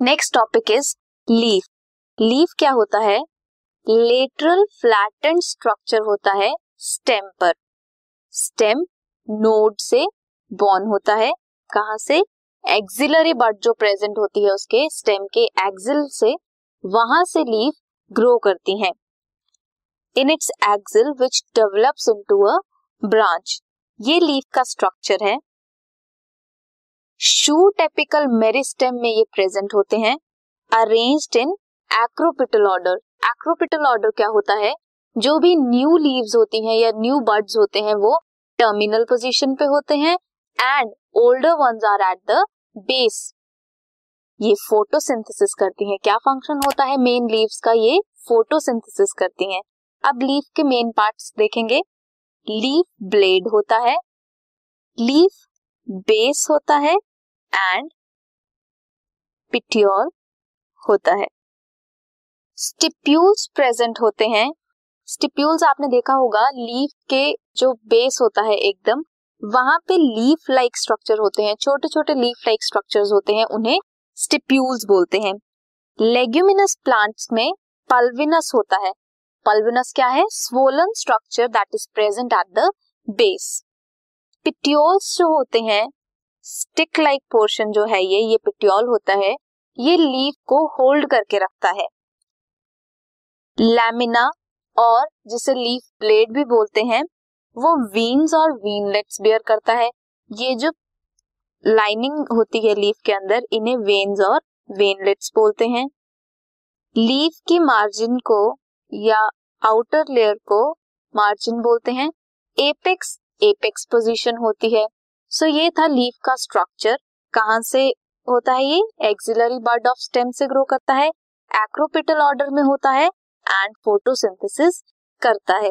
Next topic is leaf leaf क्या होता है? लेटरल फ्लैटेंड स्ट्रक्चर होता है स्टेम पर स्टेम नोड से बॉर्न होता है। कहा से? एक्सिलरी बड जो प्रेजेंट होती है उसके स्टेम के एक्सिल से, वहाँ से लीफ ग्रो करती है। In its axil which develops into a branch ये लीफ का स्ट्रक्चर है। शू टेपिकल मेरिस्टेम में ये प्रेजेंट होते हैं arranged in acropetal order acropetal order क्या होता है? जो भी न्यू लीव्स होती हैं या न्यू बर्ड्स होते हैं, वो टर्मिनल पोजीशन पे होते हैं and older ones are at the base ये फोटोसिंथेसिस करती हैं। क्या फ़ंक्शन होता है? मेन लीव्स का ये फोटोसिंथेसिस करती हैं। अब लीफ के मेन पार्ट्स देखेंगे। लीफ ब्लेड होता है। लीफ बेस होता है। एंड पिट्योल होता है। स्टिप्यूल्स प्रेजेंट होते हैं। स्टिप्यूल्स आपने देखा होगा लीफ के जो बेस होता है एकदम, वहाँ पे लीफ लाइक स्ट्रक्चर होते हैं। छोटे छोटे लीफ लाइक स्ट्रक्चर्स होते हैं, उन्हें स्टिप्यूल्स बोलते हैं। लेग्यूमिनस प्लांट्स में पल्विनस होता है। पल्विनस क्या है? Swollen structure that is present at the base petioles जो होते हैं स्टिक लाइक पोर्शन जो है ये ये पिट्योल होता है, ये लीफ को होल्ड करके रखता है। लैमिना और जिसे लीफ ब्लेड भी बोलते हैं, वो वीन्स और वीनलेट्स बेयर करता है। ये जो लाइनिंग होती है लीफ के अंदर, इन्हें वेन्स और वेनलेट्स बोलते हैं। लीफ की मार्जिन को या आउटर लेयर को मार्जिन बोलते हैं। एपेक्स एपेक्स पोजीशन होती है। सो ये था लीफ का स्ट्रक्चर कहाँ से होता है ये? एक्सिलरी बर्ड ऑफ़ स्टेम से ग्रो करता है एक्रोपिटल ऑर्डर में होता है एंड फोटोसिंथेसिस करता है.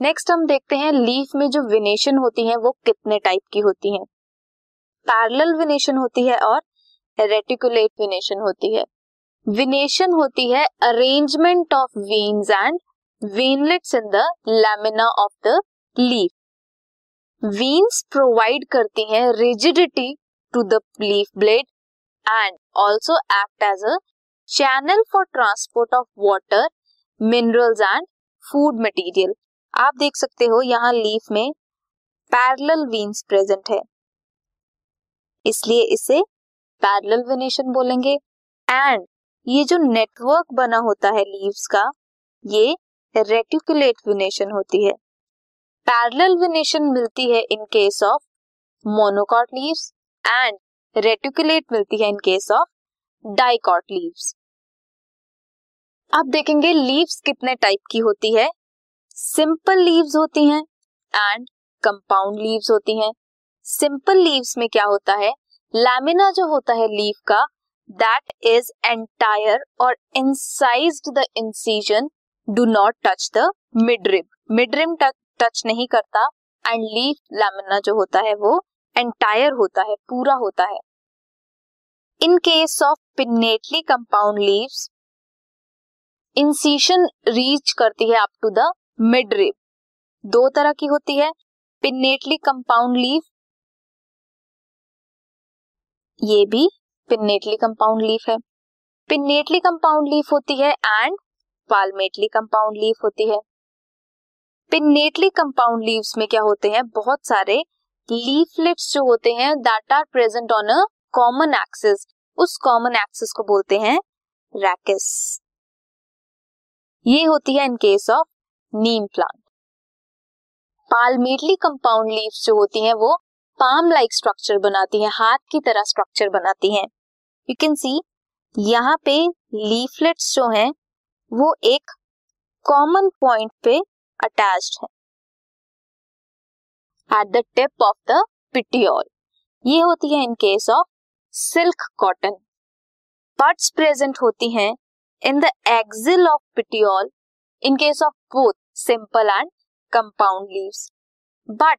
नेक्स्ट हम देखते हैं लीफ में जो विनेशन होती है, वो कितने टाइप की होती है? पैरल विनेशन होती है और रेटिकुलेट विनेशन होती है. विनेशन होती है arrangement of veins and veinlets in the lamina of the leaf veins provide करती हैं rigidity to the leaf blade and also act as a channel for transport of water minerals and food material आप देख सकते हो यहाँ leaf में parallel वीन्स present है। इसलिए इसे पैरेलल विनेशन बोलेंगे। एंड ये जो नेटवर्क बना होता है लीव्स का, ये रेटिकुलेट विनेशन होती है। पैरेलल वेनेशन मिलती है in case of monocot leaves and reticulate मिलती है in case of dicot leaves अब देखेंगे लीव्स कितने टाइप की होती है. सिंपल लीव्स होती हैं एंड कंपाउंड लीव्स होती हैं. सिंपल लीव्स में क्या होता है? लैमिना जो होता है लीव का दैट इज़ एंटायर और incised the incision do not touch the midrib midrib touch नहीं करता एंड लीफ लैमिना जो होता है वो एंटायर होता है, पूरा होता है। In case of pinnately compound leaves incision reach करती है up to the mid rib दो तरह की होती है पिनेटली कंपाउंड लीफ ये भी पिनेटली कंपाउंड लीफ है। पिनेटली कंपाउंड लीफ होती है एंड पालमेटली कंपाउंड लीफ होती है। पिनेटली कंपाउंड लीव्स में क्या होते हैं? बहुत सारे लीफलेट्स जो होते हैं that are present on a common axis उस कॉमन एक्सिस को बोलते हैं रैकिस ये होती है in case of neem plant palmately compound leaves जो होती हैं, वो पाम लाइक स्ट्रक्चर बनाती हैं, हाथ की तरह स्ट्रक्चर बनाती हैं. यू कैन सी यहाँ पे लीफलेट्स जो हैं, वो एक कॉमन पॉइंट पे अटैच्ड है। At the tip of the petiole ये होती है in case of silk cotton buds present होती हैं in the axil of petiole in case of both simple and compound leaves but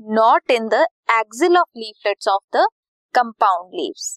not in the axil of leaflets of the compound leaves